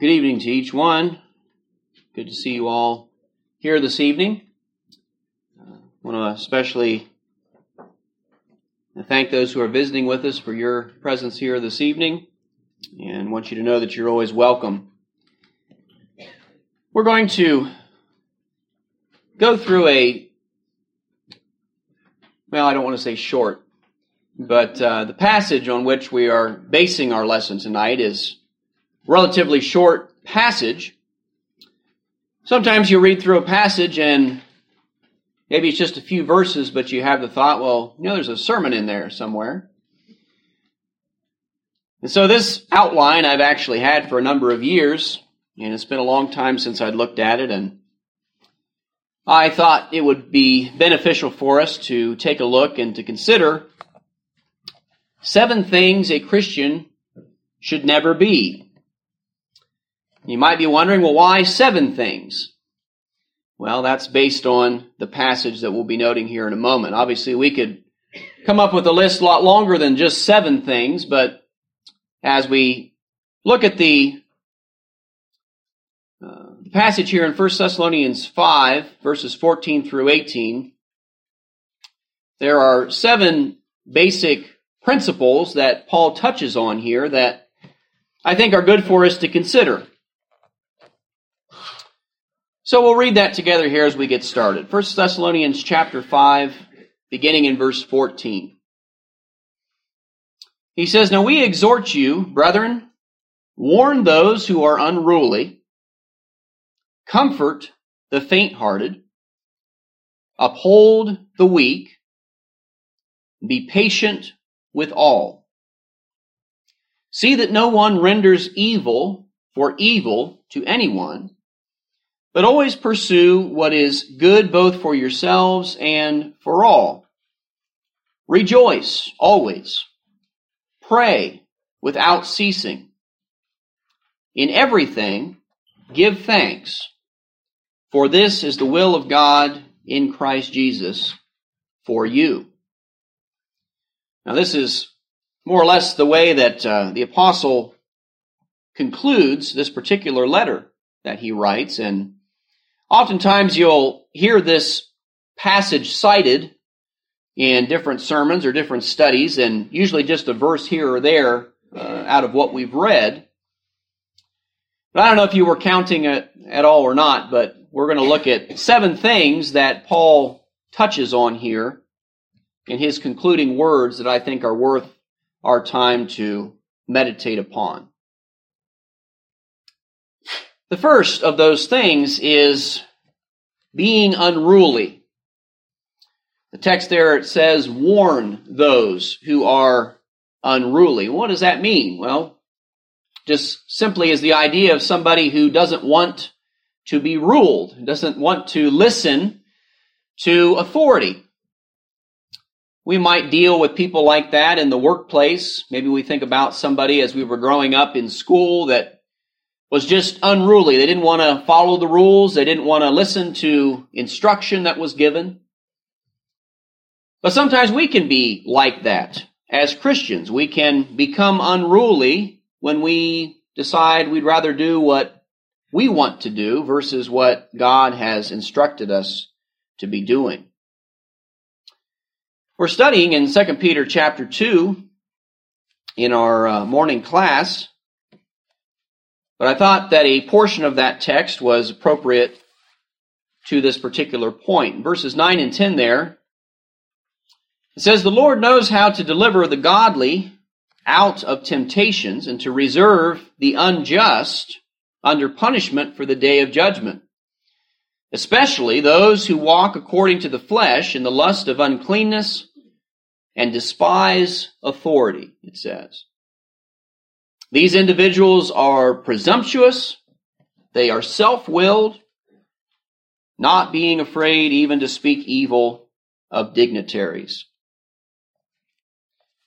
Good evening to each one. Good to see you all here this evening. I want to especially thank those who are visiting with us for your presence here this evening and want you to know that you're always welcome. We're going to go through a, well, I don't want to say short, but uh, the passage on which we are basing our lesson tonight is relatively short passage. Sometimes you read through a passage and maybe it's just a few verses, but you have the thought, well, you know, there's a sermon in there somewhere. And so this outline I've actually had for a number of years, and it's been a long time since I'd looked at it, and I thought it would be beneficial for us to take a look and to consider seven things a Christian should never be. You might be wondering, well, why seven things? Well, that's based on the passage that we'll be noting here in a moment. Obviously, we could come up with a list a lot longer than just seven things, but as we look at the, uh, passage here in 1 Thessalonians 5, verses 14 through 18, there are seven basic principles that Paul touches on here that I think are good for us to consider. So we'll read that together here as we get started. 1 Thessalonians chapter 5, beginning in verse 14. He says, Now we exhort you, brethren, warn those who are unruly, comfort the faint hearted, uphold the weak, be patient with all. See that no one renders evil for evil to anyone but always pursue what is good both for yourselves and for all. Rejoice always. Pray without ceasing. In everything, give thanks, for this is the will of God in Christ Jesus for you. Now, this is more or less the way that uh, the apostle concludes this particular letter that he writes, and Oftentimes you'll hear this passage cited in different sermons or different studies, and usually just a verse here or there uh, out of what we've read. But I don't know if you were counting it at all or not, but we're going to look at seven things that Paul touches on here in his concluding words that I think are worth our time to meditate upon. The first of those things is being unruly. The text there it says, warn those who are unruly. What does that mean? Well, just simply is the idea of somebody who doesn't want to be ruled, doesn't want to listen to authority. We might deal with people like that in the workplace. Maybe we think about somebody as we were growing up in school that was just unruly. They didn't want to follow the rules. They didn't want to listen to instruction that was given. But sometimes we can be like that as Christians. We can become unruly when we decide we'd rather do what we want to do versus what God has instructed us to be doing. We're studying in 2 Peter chapter 2 in our uh, morning class but I thought that a portion of that text was appropriate to this particular point. Verses 9 and 10 there, it says, The Lord knows how to deliver the godly out of temptations and to reserve the unjust under punishment for the day of judgment, especially those who walk according to the flesh in the lust of uncleanness and despise authority, it says. These individuals are presumptuous, they are self willed, not being afraid even to speak evil of dignitaries.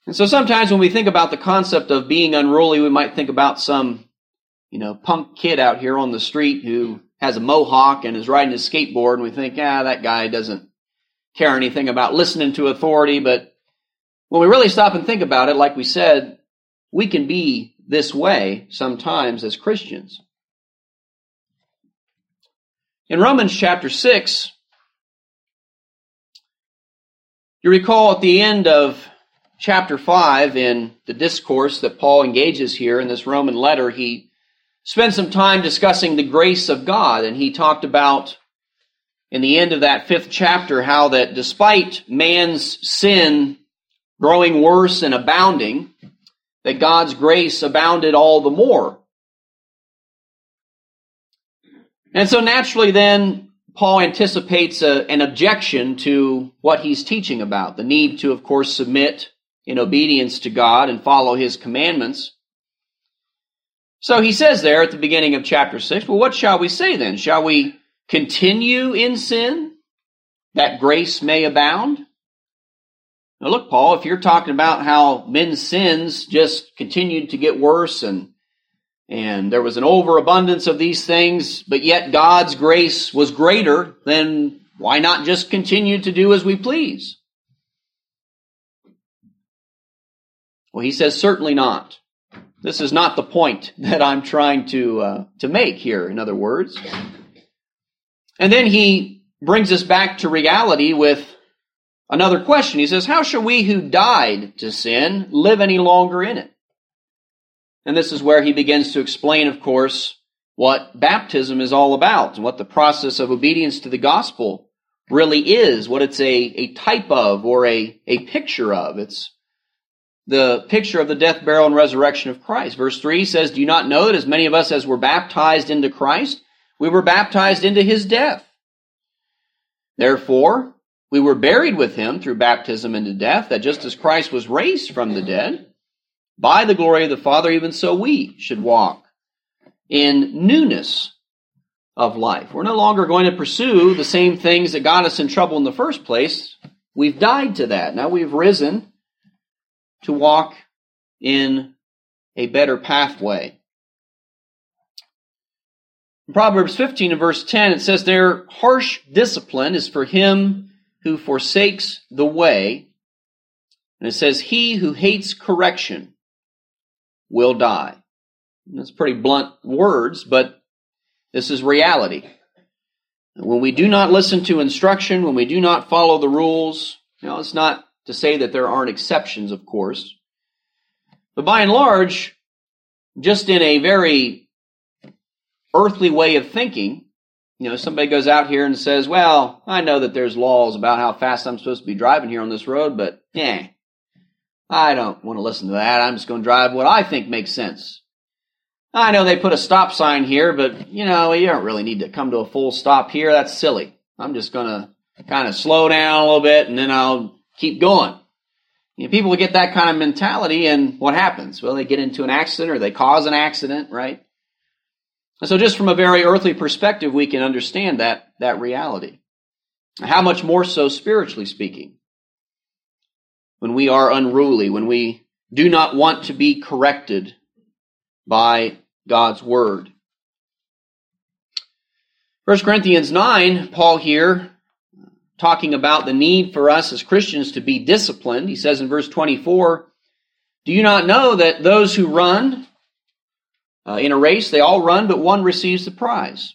And so sometimes when we think about the concept of being unruly, we might think about some, you know, punk kid out here on the street who has a mohawk and is riding his skateboard, and we think, ah, that guy doesn't care anything about listening to authority. But when we really stop and think about it, like we said, we can be this way sometimes as Christians. In Romans chapter 6, you recall at the end of chapter 5 in the discourse that Paul engages here in this Roman letter, he spent some time discussing the grace of God, and he talked about in the end of that fifth chapter how that despite man's sin growing worse and abounding, that God's grace abounded all the more. And so naturally then, Paul anticipates a, an objection to what he's teaching about, the need to, of course, submit in obedience to God and follow his commandments. So he says there at the beginning of chapter 6, well, what shall we say then? Shall we continue in sin that grace may abound? Now, look, Paul, if you're talking about how men's sins just continued to get worse and and there was an overabundance of these things, but yet God's grace was greater, then why not just continue to do as we please? Well, he says, certainly not. This is not the point that I'm trying to, uh, to make here, in other words. And then he brings us back to reality with another question. He says, How shall we who died to sin live any longer in it? And this is where he begins to explain, of course, what baptism is all about and what the process of obedience to the gospel really is, what it's a, a type of or a, a picture of. It's the picture of the death, burial, and resurrection of Christ. Verse 3 says, Do you not know that as many of us as were baptized into Christ, we were baptized into his death? Therefore, we were buried with him through baptism into death, that just as Christ was raised from the dead, by the glory of the Father, even so we should walk in newness of life. We're no longer going to pursue the same things that got us in trouble in the first place. We've died to that. Now we've risen to walk in a better pathway. In Proverbs 15 and verse 10, it says Their harsh discipline is for him who forsakes the way. And it says, he who hates correction will die. And that's pretty blunt words, but this is reality. When we do not listen to instruction, when we do not follow the rules, know, it's not to say that there aren't exceptions, of course. But by and large, just in a very earthly way of thinking, you know, somebody goes out here and says, well, I know that there's laws about how fast I'm supposed to be driving here on this road, but yeah, I don't want to listen to that. I'm just going to drive what I think makes sense. I know they put a stop sign here, but you know, you don't really need to come to a full stop here. That's silly. I'm just going to kind of slow down a little bit and then I'll keep going. You know, people get that kind of mentality, and what happens? Well, they get into an accident or they cause an accident, right? And so, just from a very earthly perspective, we can understand that, that reality. How much more so spiritually speaking? When we are unruly, when we do not want to be corrected by God's word. 1 Corinthians 9, Paul here talking about the need for us as Christians to be disciplined. He says in verse 24, Do you not know that those who run uh, in a race, they all run, but one receives the prize?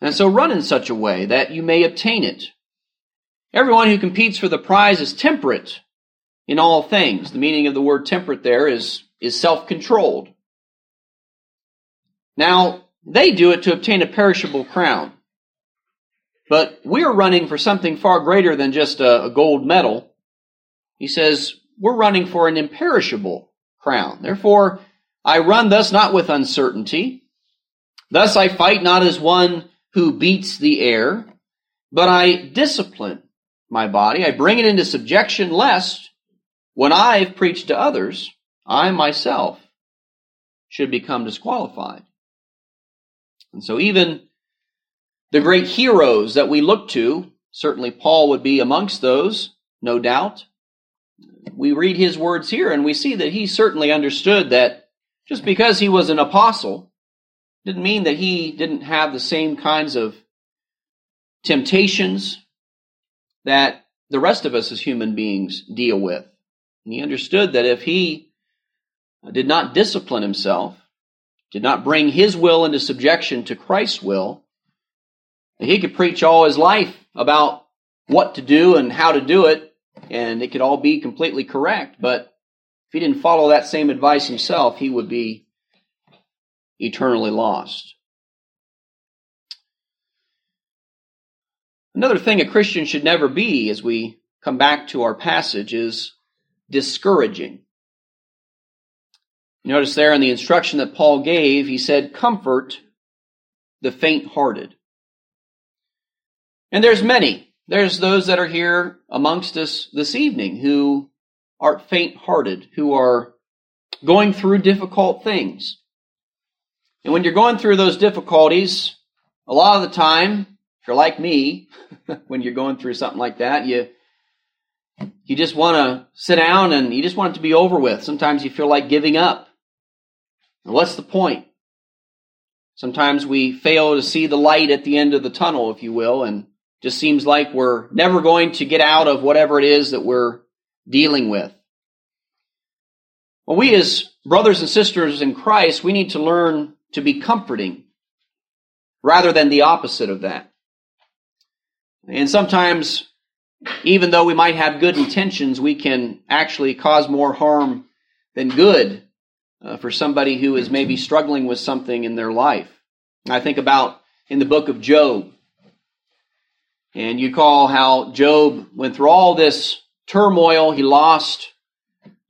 And so run in such a way that you may obtain it. Everyone who competes for the prize is temperate in all things. The meaning of the word temperate there is, is self controlled. Now, they do it to obtain a perishable crown. But we're running for something far greater than just a, a gold medal. He says, we're running for an imperishable crown. Therefore, I run thus not with uncertainty. Thus I fight not as one who beats the air, but I discipline my body. I bring it into subjection lest when I've preached to others, I myself should become disqualified. And so even the great heroes that we look to, certainly Paul would be amongst those, no doubt. We read his words here and we see that he certainly understood that just because he was an apostle didn't mean that he didn't have the same kinds of temptations that the rest of us as human beings deal with. And he understood that if he did not discipline himself, did not bring his will into subjection to Christ's will, He could preach all his life about what to do and how to do it, and it could all be completely correct. But he didn't follow that same advice himself, he would be eternally lost. Another thing a Christian should never be, as we come back to our passage, is discouraging. Notice there in the instruction that Paul gave, he said, Comfort the faint hearted. And there's many. There's those that are here amongst us this evening who are faint hearted, who are going through difficult things. And when you're going through those difficulties, a lot of the time, if you're like me, when you're going through something like that, you you just want to sit down and you just want it to be over with. Sometimes you feel like giving up. And what's the point? Sometimes we fail to see the light at the end of the tunnel, if you will, and just seems like we're never going to get out of whatever it is that we're dealing with. Well, we as brothers and sisters in Christ, we need to learn to be comforting rather than the opposite of that. And sometimes, even though we might have good intentions, we can actually cause more harm than good uh, for somebody who is maybe struggling with something in their life. I think about in the book of Job. And you call how Job went through all this turmoil. He lost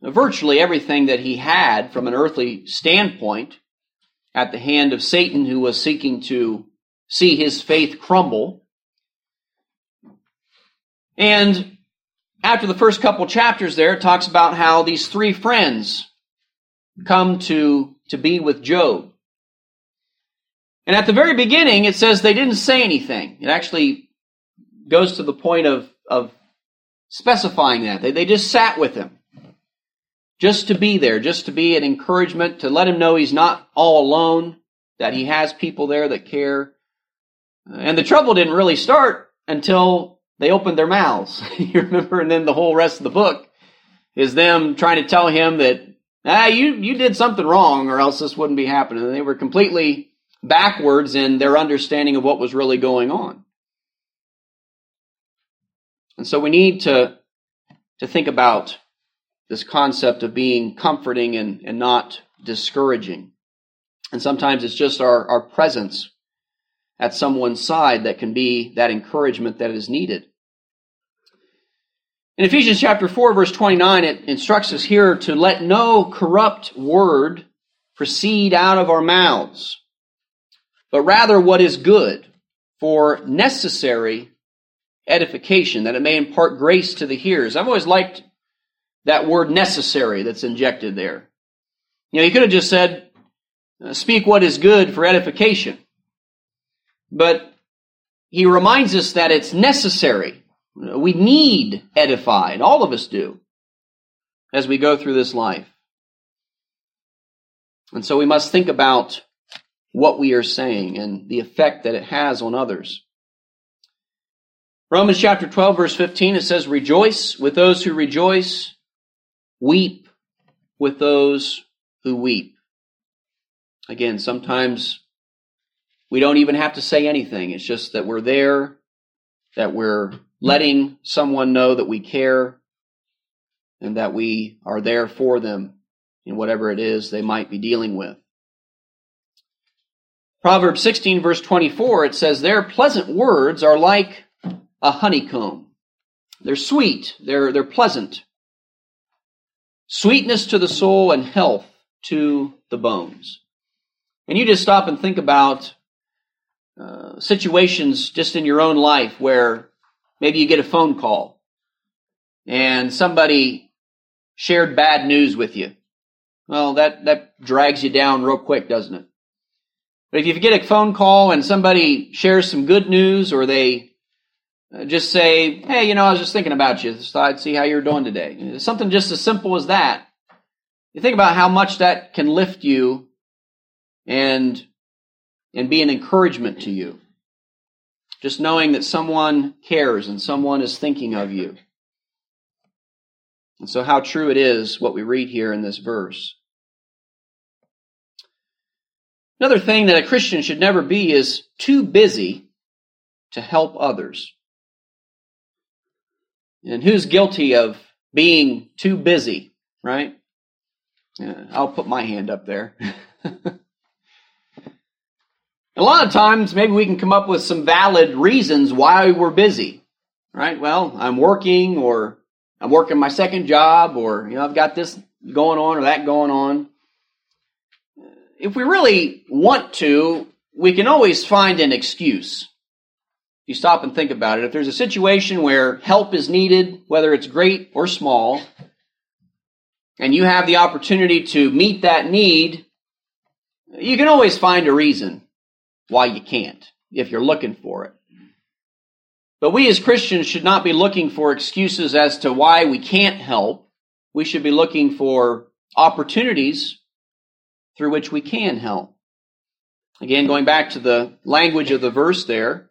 virtually everything that he had from an earthly standpoint at the hand of Satan, who was seeking to see his faith crumble. And after the first couple chapters there, it talks about how these three friends come to, to be with Job. And at the very beginning, it says they didn't say anything. It actually goes to the point of, of specifying that. They, they just sat with him. Just to be there, just to be an encouragement, to let him know he's not all alone, that he has people there that care. And the trouble didn't really start until they opened their mouths. you remember? And then the whole rest of the book is them trying to tell him that, ah, you, you did something wrong or else this wouldn't be happening. And they were completely backwards in their understanding of what was really going on. And so we need to, to think about this concept of being comforting and, and not discouraging. And sometimes it's just our, our presence at someone's side that can be that encouragement that is needed. In Ephesians chapter 4 verse 29, it instructs us here to let no corrupt word proceed out of our mouths, but rather what is good for necessary edification, that it may impart grace to the hearers. I've always liked that word necessary that's injected there. You know, he could have just said, uh, speak what is good for edification. But he reminds us that it's necessary. We need edified. All of us do as we go through this life. And so we must think about what we are saying and the effect that it has on others. Romans chapter 12, verse 15, it says, Rejoice with those who rejoice, weep with those who weep. Again, sometimes we don't even have to say anything. It's just that we're there, that we're letting someone know that we care, and that we are there for them in whatever it is they might be dealing with. Proverbs 16, verse 24, it says, Their pleasant words are like a honeycomb. They're sweet, they're, they're pleasant. Sweetness to the soul and health to the bones. And you just stop and think about uh, situations just in your own life where maybe you get a phone call and somebody shared bad news with you. Well, that, that drags you down real quick, doesn't it? But if you get a phone call and somebody shares some good news or they Uh, just say, hey, you know, I was just thinking about you. So I'd see how you're doing today. Something just as simple as that. You think about how much that can lift you and and be an encouragement to you. Just knowing that someone cares and someone is thinking of you. And so, how true it is what we read here in this verse. Another thing that a Christian should never be is too busy to help others. And who's guilty of being too busy, right? Yeah, I'll put my hand up there. a lot of times, maybe we can come up with some valid reasons why we're busy, right? Well, I'm working, or I'm working my second job, or you know, I've got this going on or that going on. If we really want to, we can always find an excuse. You stop and think about it, if there's a situation where help is needed, whether it's great or small, and you have the opportunity to meet that need, you can always find a reason why you can't if you're looking for it. But we as Christians should not be looking for excuses as to why we can't help. We should be looking for opportunities through which we can help. Again, going back to the language of the verse there,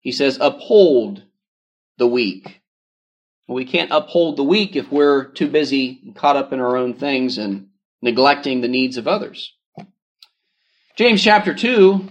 he says, uphold the weak. We can't uphold the weak if we're too busy caught up in our own things and neglecting the needs of others. James chapter 2,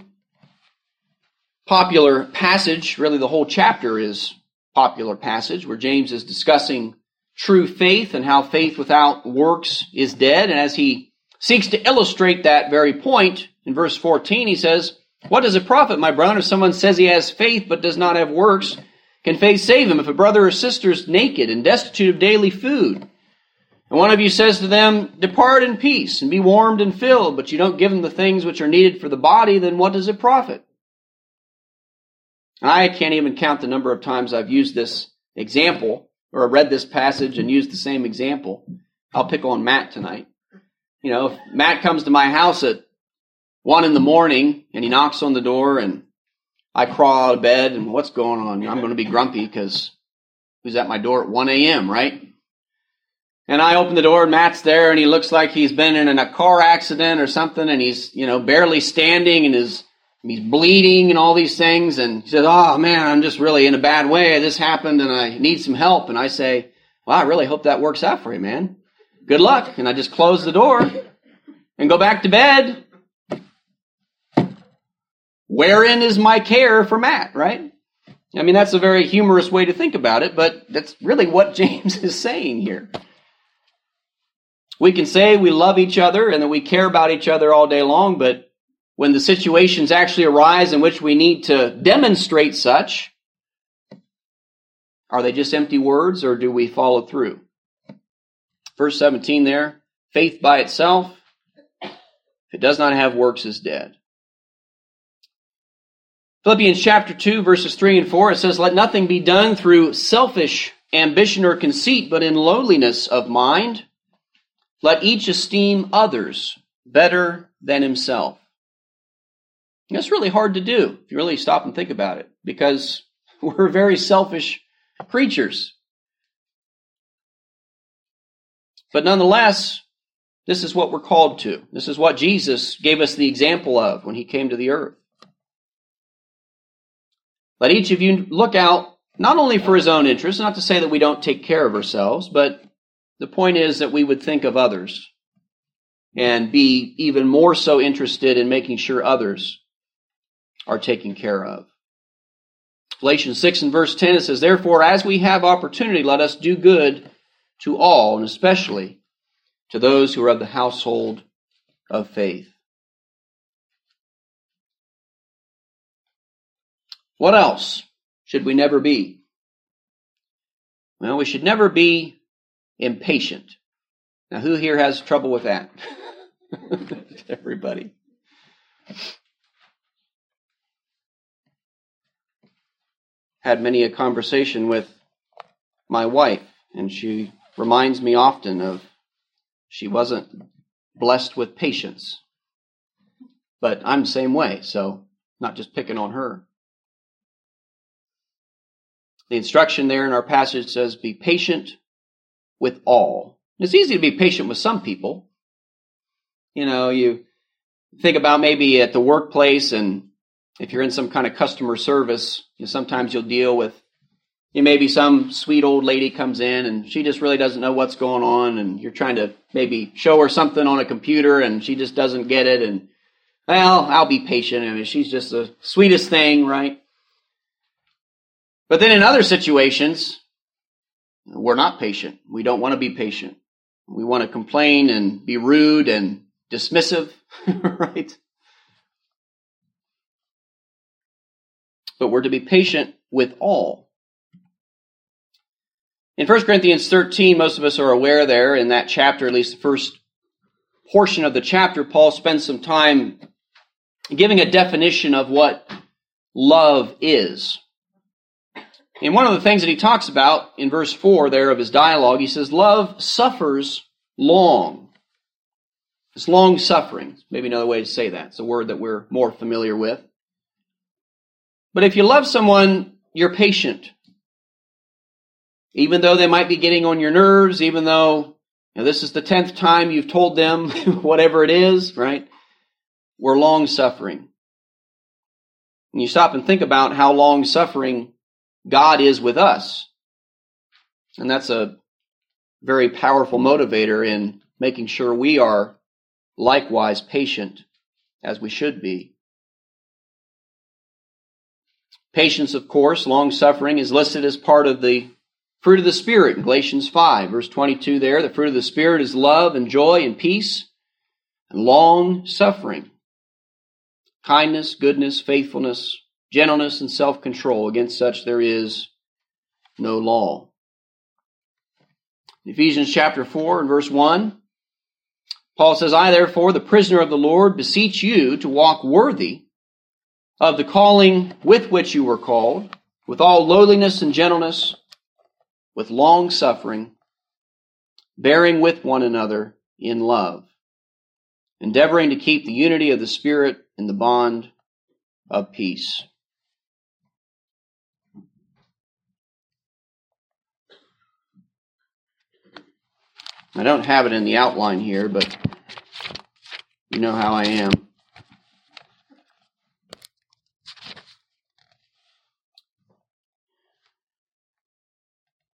popular passage, really the whole chapter is popular passage where James is discussing true faith and how faith without works is dead. And as he seeks to illustrate that very point in verse 14, he says, What does it profit, my brother, if someone says he has faith but does not have works? Can faith save him if a brother or sister is naked and destitute of daily food? And one of you says to them, Depart in peace and be warmed and filled, but you don't give them the things which are needed for the body, then what does it profit? I can't even count the number of times I've used this example or read this passage and used the same example. I'll pick on Matt tonight. You know, if Matt comes to my house at one in the morning and he knocks on the door and I crawl out of bed and what's going on? I'm going to be grumpy because who's at my door at 1 a.m., right? And I open the door and Matt's there and he looks like he's been in a car accident or something and he's, you know, barely standing and his, he's bleeding and all these things. And he says, Oh man, I'm just really in a bad way. This happened and I need some help. And I say, Well, I really hope that works out for you, man. Good luck. And I just close the door and go back to bed. Wherein is my care for Matt, right? I mean, that's a very humorous way to think about it, but that's really what James is saying here. We can say we love each other and that we care about each other all day long, but when the situations actually arise in which we need to demonstrate such, are they just empty words or do we follow through? Verse 17 there, faith by itself, if it does not have works, is dead. Philippians chapter 2, verses 3 and 4, it says, Let nothing be done through selfish ambition or conceit, but in lowliness of mind. Let each esteem others better than himself. That's really hard to do if you really stop and think about it, because we're very selfish creatures. But nonetheless, this is what we're called to. This is what Jesus gave us the example of when he came to the earth. Let each of you look out not only for his own interest, not to say that we don't take care of ourselves, but the point is that we would think of others and be even more so interested in making sure others are taken care of. Galatians 6 and verse 10 it says, Therefore, as we have opportunity, let us do good to all, and especially to those who are of the household of faith. What else should we never be? Well, we should never be impatient. Now, who here has trouble with that? Everybody. Had many a conversation with my wife, and she reminds me often of she wasn't blessed with patience. But I'm the same way, so not just picking on her. The instruction there in our passage says, be patient with all. It's easy to be patient with some people. You know, you think about maybe at the workplace and if you're in some kind of customer service, you know, sometimes you'll deal with you know, maybe some sweet old lady comes in and she just really doesn't know what's going on and you're trying to maybe show her something on a computer and she just doesn't get it and well, I'll be patient. I mean, she's just the sweetest thing, right? But then in other situations, we're not patient. We don't want to be patient. We want to complain and be rude and dismissive, right? But we're to be patient with all. In 1 Corinthians 13, most of us are aware there in that chapter, at least the first portion of the chapter, Paul spends some time giving a definition of what love is. And one of the things that he talks about in verse 4 there of his dialogue, he says, Love suffers long. It's long suffering. Maybe another way to say that. It's a word that we're more familiar with. But if you love someone, you're patient. Even though they might be getting on your nerves, even though you know, this is the tenth time you've told them whatever it is, right? We're long suffering. And you stop and think about how long suffering God is with us. And that's a very powerful motivator in making sure we are likewise patient as we should be. Patience, of course, long suffering is listed as part of the fruit of the Spirit in Galatians 5, verse 22 there. The fruit of the Spirit is love and joy and peace and long suffering, kindness, goodness, faithfulness, gentleness, and self control. Against such there is no law. In Ephesians chapter 4 and verse 1, Paul says, I therefore, the prisoner of the Lord, beseech you to walk worthy of the calling with which you were called, with all lowliness and gentleness, with long suffering, bearing with one another in love, endeavoring to keep the unity of the Spirit in the bond of peace. I don't have it in the outline here, but you know how I am.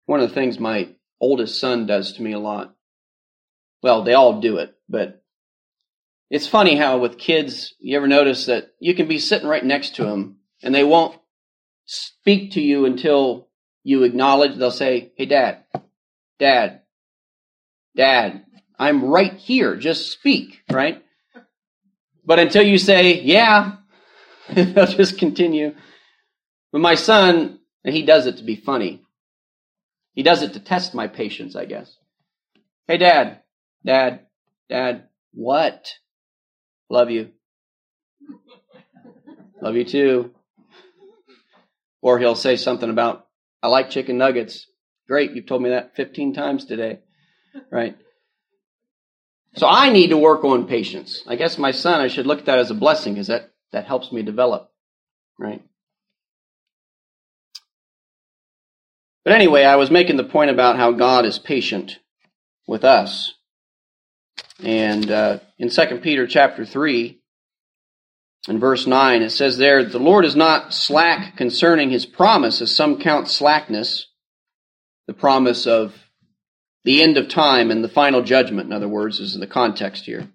One of the things my oldest son does to me a lot, well, they all do it, but it's funny how with kids, you ever notice that you can be sitting right next to them and they won't speak to you until you acknowledge, they'll say, Hey, dad, dad, Dad, I'm right here. Just speak, right? But until you say, yeah, they'll just continue. But my son, and he does it to be funny. He does it to test my patience, I guess. Hey, Dad, Dad, Dad, what? Love you. Love you too. Or he'll say something about, I like chicken nuggets. Great, you've told me that 15 times today right? So I need to work on patience. I guess my son, I should look at that as a blessing because that, that helps me develop, right? But anyway, I was making the point about how God is patient with us. And uh, in 2 Peter chapter 3, in verse 9, it says there, The Lord is not slack concerning his promise, as some count slackness, the promise of the end of time and the final judgment, in other words, is the context here.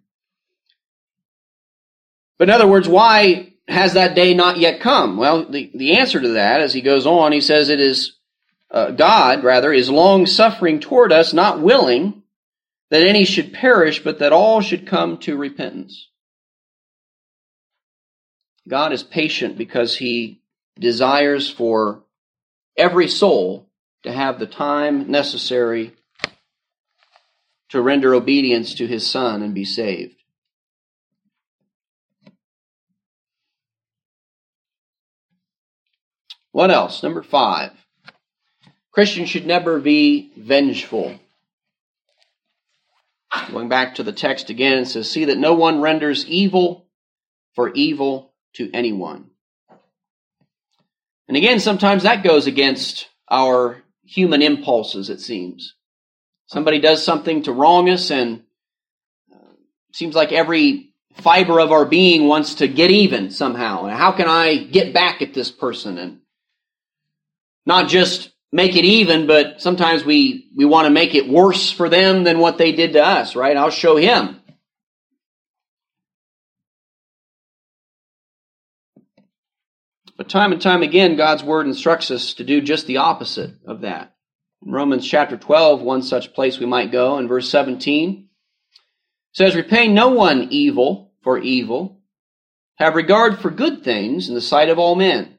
But in other words, why has that day not yet come? Well, the, the answer to that, as he goes on, he says it is uh, God, rather, is long suffering toward us, not willing that any should perish, but that all should come to repentance. God is patient because he desires for every soul to have the time necessary to render obedience to his Son and be saved. What else? Number five. Christians should never be vengeful. Going back to the text again, it says, See that no one renders evil for evil to anyone. And again, sometimes that goes against our human impulses, it seems. Somebody does something to wrong us, and uh, seems like every fiber of our being wants to get even somehow. And how can I get back at this person? And not just make it even, but sometimes we, we want to make it worse for them than what they did to us, right? I'll show him. But time and time again, God's word instructs us to do just the opposite of that. In Romans chapter 12, one such place we might go, in verse 17, says, Repay no one evil for evil. Have regard for good things in the sight of all men.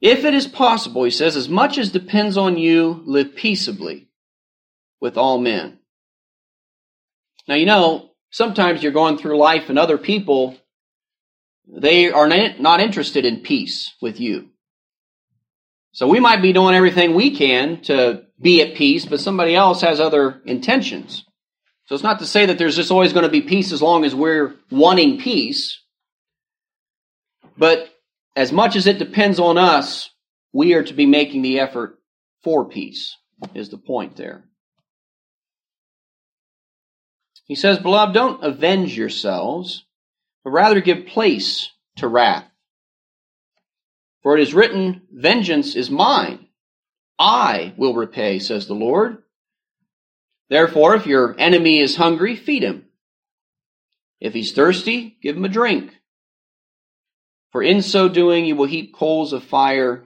If it is possible, he says, as much as depends on you, live peaceably with all men. Now, you know, sometimes you're going through life and other people, they are not interested in peace with you. So we might be doing everything we can to be at peace, but somebody else has other intentions. So it's not to say that there's just always going to be peace as long as we're wanting peace. But as much as it depends on us, we are to be making the effort for peace, is the point there. He says, Beloved, don't avenge yourselves, but rather give place to wrath. For it is written, Vengeance is mine. I will repay, says the Lord. Therefore, if your enemy is hungry, feed him. If he's thirsty, give him a drink. For in so doing, you will heap coals of fire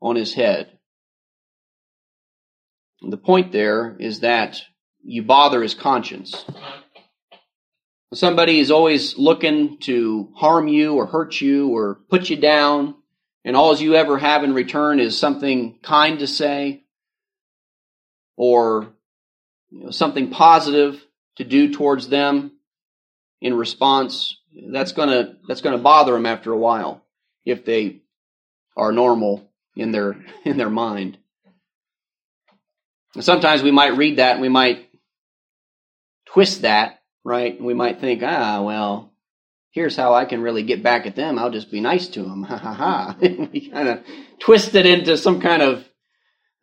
on his head. And the point there is that you bother his conscience. Somebody is always looking to harm you or hurt you or put you down, and all you ever have in return is something kind to say or you know, something positive to do towards them in response. That's gonna that's gonna bother them after a while if they are normal in their in their mind. And sometimes we might read that and we might twist that, right? We might think, ah, well, here's how I can really get back at them. I'll just be nice to them. Ha ha ha. we kind of twist it into some kind of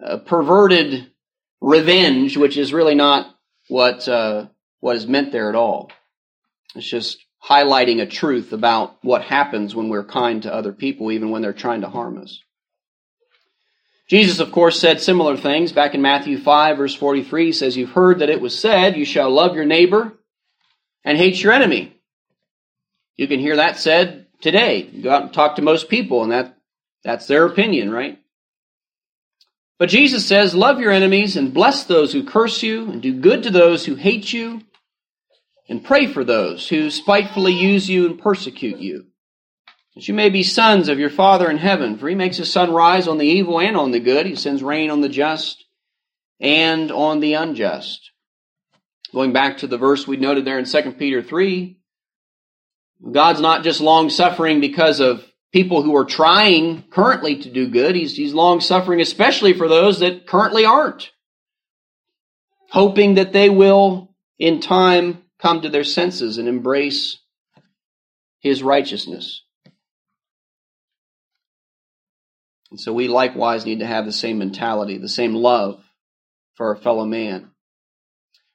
uh, perverted revenge, which is really not what uh, what is meant there at all. It's just highlighting a truth about what happens when we're kind to other people, even when they're trying to harm us. Jesus, of course, said similar things back in Matthew 5, verse 43. He says, You've heard that it was said, You shall love your neighbor and hate your enemy. You can hear that said today. go out and talk to most people, and that, that's their opinion, right? But Jesus says, Love your enemies and bless those who curse you, and do good to those who hate you, and pray for those who spitefully use you and persecute you that you may be sons of your Father in heaven. For he makes his sun rise on the evil and on the good. He sends rain on the just and on the unjust. Going back to the verse we noted there in 2 Peter 3, God's not just long suffering because of people who are trying currently to do good. He's, he's long suffering, especially for those that currently aren't, hoping that they will, in time, come to their senses and embrace his righteousness. And so we likewise need to have the same mentality, the same love for our fellow man.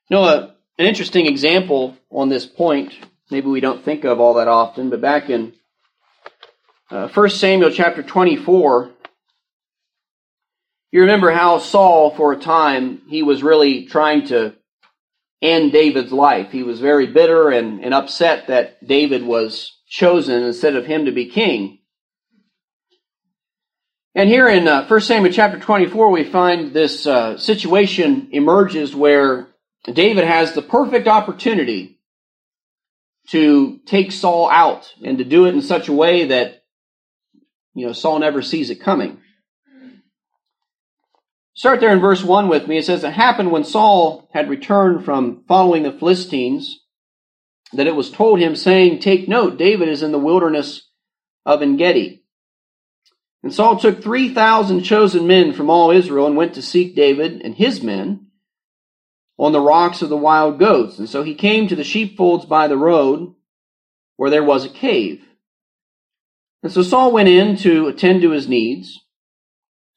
You know, a, an interesting example on this point, maybe we don't think of all that often, but back in uh, 1 Samuel chapter 24, you remember how Saul, for a time, he was really trying to end David's life. He was very bitter and, and upset that David was chosen instead of him to be king. And here in uh, 1 Samuel chapter 24, we find this uh, situation emerges where David has the perfect opportunity to take Saul out and to do it in such a way that, you know, Saul never sees it coming. Start there in verse 1 with me. It says, It happened when Saul had returned from following the Philistines that it was told him, saying, Take note, David is in the wilderness of En Gedi. And Saul took 3,000 chosen men from all Israel and went to seek David and his men on the rocks of the wild goats. And so he came to the sheepfolds by the road where there was a cave. And so Saul went in to attend to his needs.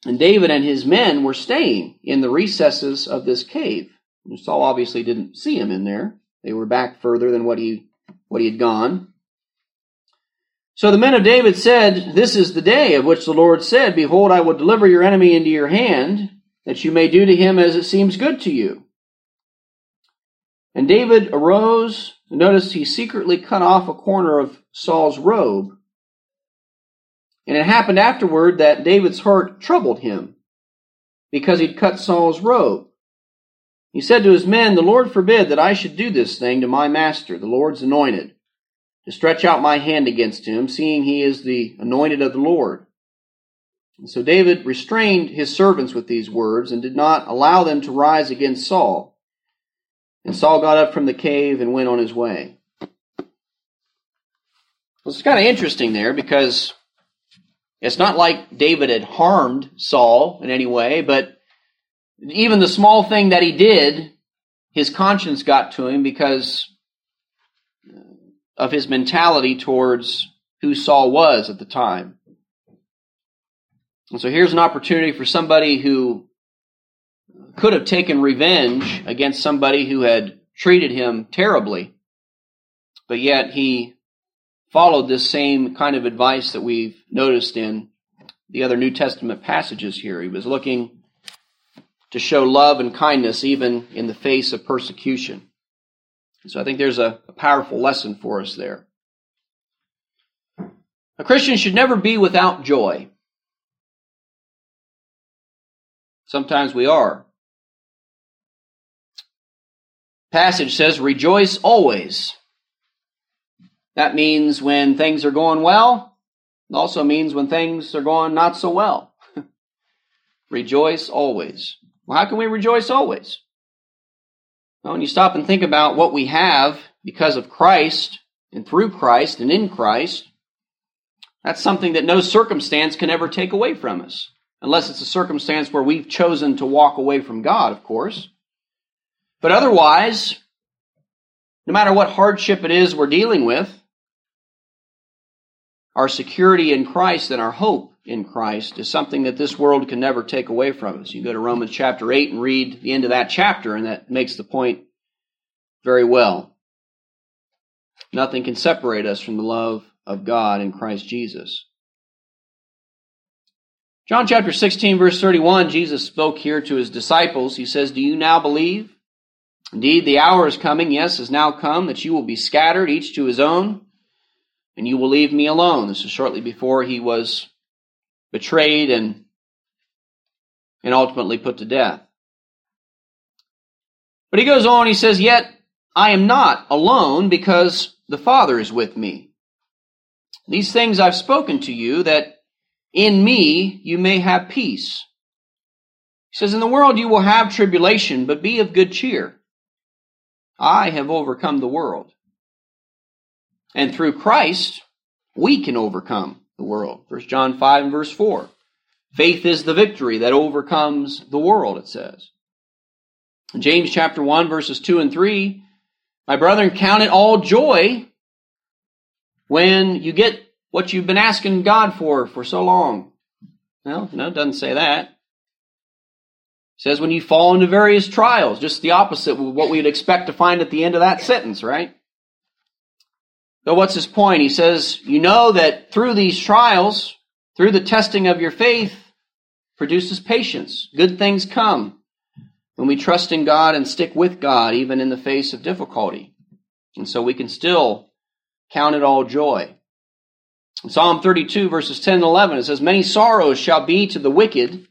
And David and his men were staying in the recesses of this cave. And Saul obviously didn't see him in there. They were back further than what he, what he had gone. So the men of David said, This is the day of which the Lord said, Behold, I will deliver your enemy into your hand, that you may do to him as it seems good to you. And David arose, and notice he secretly cut off a corner of Saul's robe, And it happened afterward that David's heart troubled him because he'd cut Saul's robe. He said to his men, The Lord forbid that I should do this thing to my master, the Lord's anointed, to stretch out my hand against him, seeing he is the anointed of the Lord. And so David restrained his servants with these words and did not allow them to rise against Saul. And Saul got up from the cave and went on his way. Well, it's kind of interesting there because it's not like David had harmed Saul in any way, but even the small thing that he did, his conscience got to him because of his mentality towards who Saul was at the time. And so here's an opportunity for somebody who could have taken revenge against somebody who had treated him terribly, but yet he followed this same kind of advice that we've noticed in the other New Testament passages here. He was looking to show love and kindness even in the face of persecution. So I think there's a, a powerful lesson for us there. A Christian should never be without joy. Sometimes we are. Passage says, rejoice always. That means when things are going well. It also means when things are going not so well. rejoice always. Well, how can we rejoice always? Well, when you stop and think about what we have because of Christ and through Christ and in Christ, that's something that no circumstance can ever take away from us. Unless it's a circumstance where we've chosen to walk away from God, of course. But otherwise, no matter what hardship it is we're dealing with, our security in Christ and our hope in Christ is something that this world can never take away from us. You go to Romans chapter 8 and read the end of that chapter, and that makes the point very well. Nothing can separate us from the love of God in Christ Jesus. John chapter 16, verse 31, Jesus spoke here to his disciples. He says, Do you now believe? Indeed, the hour is coming, yes, has now come, that you will be scattered, each to his own and you will leave me alone. This is shortly before he was betrayed and, and ultimately put to death. But he goes on, he says, Yet I am not alone because the Father is with me. These things I've spoken to you that in me you may have peace. He says, In the world you will have tribulation, but be of good cheer. I have overcome the world. And through Christ, we can overcome the world. 1 John 5 and verse 4. Faith is the victory that overcomes the world, it says. In James chapter 1, verses 2 and 3, my brethren, count it all joy when you get what you've been asking God for for so long. Well, no, it doesn't say that. Says when you fall into various trials, just the opposite of what we'd expect to find at the end of that sentence, right? But what's his point? He says, You know that through these trials, through the testing of your faith, produces patience. Good things come when we trust in God and stick with God, even in the face of difficulty. And so we can still count it all joy. In Psalm 32, verses 10 and 11, it says, Many sorrows shall be to the wicked,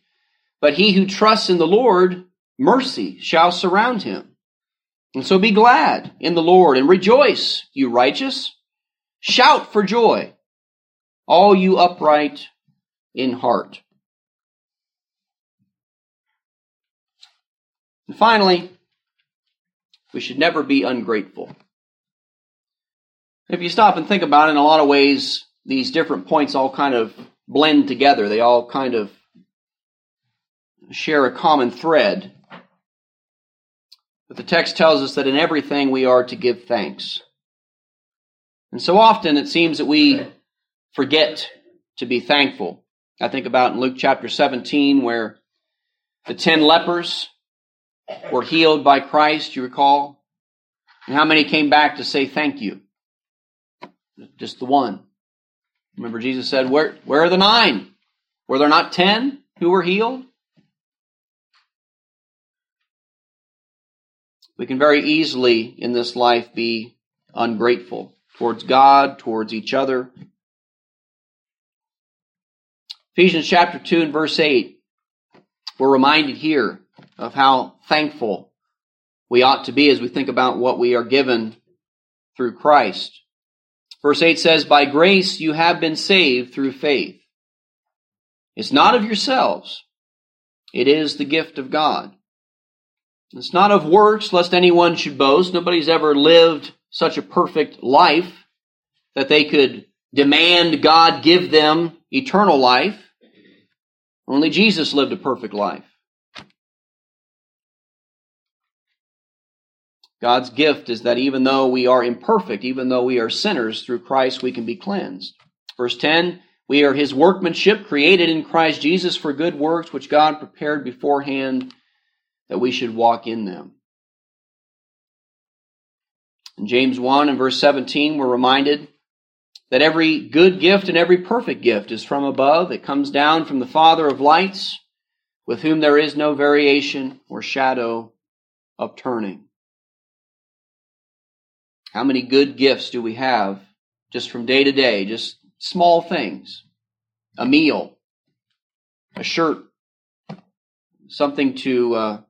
but he who trusts in the Lord, mercy shall surround him. And so be glad in the Lord and rejoice, you righteous Shout for joy, all you upright in heart. And finally, we should never be ungrateful. If you stop and think about it, in a lot of ways, these different points all kind of blend together. They all kind of share a common thread. But the text tells us that in everything we are to give thanks. And so often it seems that we forget to be thankful. I think about in Luke chapter 17 where the ten lepers were healed by Christ, you recall? And how many came back to say thank you? Just the one. Remember Jesus said, where, where are the nine? Were there not ten who were healed? We can very easily in this life be ungrateful towards God, towards each other. Ephesians chapter 2 and verse 8, we're reminded here of how thankful we ought to be as we think about what we are given through Christ. Verse 8 says, By grace you have been saved through faith. It's not of yourselves. It is the gift of God. It's not of works, lest anyone should boast. Nobody's ever lived such a perfect life that they could demand God give them eternal life. Only Jesus lived a perfect life. God's gift is that even though we are imperfect, even though we are sinners, through Christ we can be cleansed. Verse 10 We are his workmanship, created in Christ Jesus for good works, which God prepared beforehand that we should walk in them. In James 1 and verse 17, we're reminded that every good gift and every perfect gift is from above. It comes down from the Father of lights, with whom there is no variation or shadow of turning. How many good gifts do we have just from day to day? Just small things. A meal, a shirt, something to uh,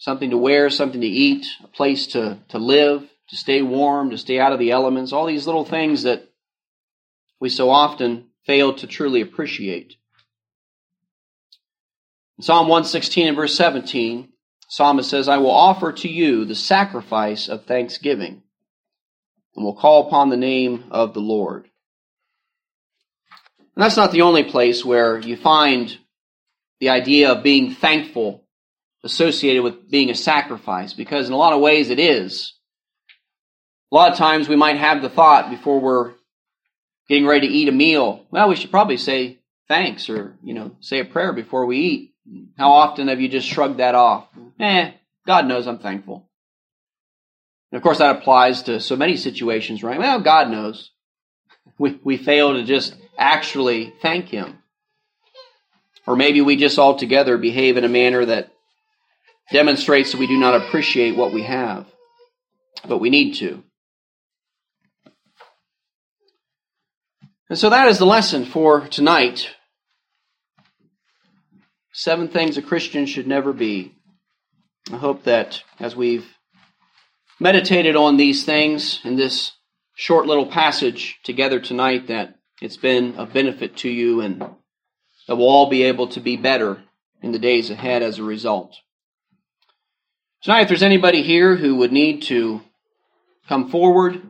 something to wear, something to eat, a place to, to live, to stay warm, to stay out of the elements, all these little things that we so often fail to truly appreciate. In Psalm 116 and verse 17, psalmist says, I will offer to you the sacrifice of thanksgiving and will call upon the name of the Lord. And that's not the only place where you find the idea of being thankful associated with being a sacrifice, because in a lot of ways it is. A lot of times we might have the thought before we're getting ready to eat a meal, well, we should probably say thanks or, you know, say a prayer before we eat. How often have you just shrugged that off? Eh, God knows I'm thankful. And of course, that applies to so many situations, right? Well, God knows. We, we fail to just actually thank Him. Or maybe we just altogether behave in a manner that demonstrates that we do not appreciate what we have. But we need to. And so that is the lesson for tonight. Seven things a Christian should never be. I hope that as we've meditated on these things in this short little passage together tonight, that it's been of benefit to you and that we'll all be able to be better in the days ahead as a result. Tonight, if there's anybody here who would need to come forward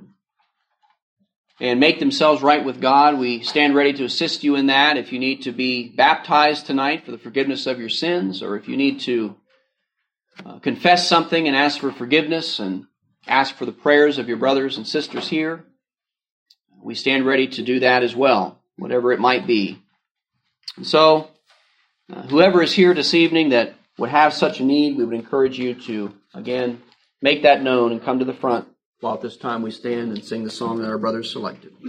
and make themselves right with God. We stand ready to assist you in that. If you need to be baptized tonight for the forgiveness of your sins, or if you need to uh, confess something and ask for forgiveness and ask for the prayers of your brothers and sisters here, we stand ready to do that as well, whatever it might be. And so, uh, whoever is here this evening that would have such a need, we would encourage you to, again, make that known and come to the front while at this time we stand and sing the song that our brothers selected.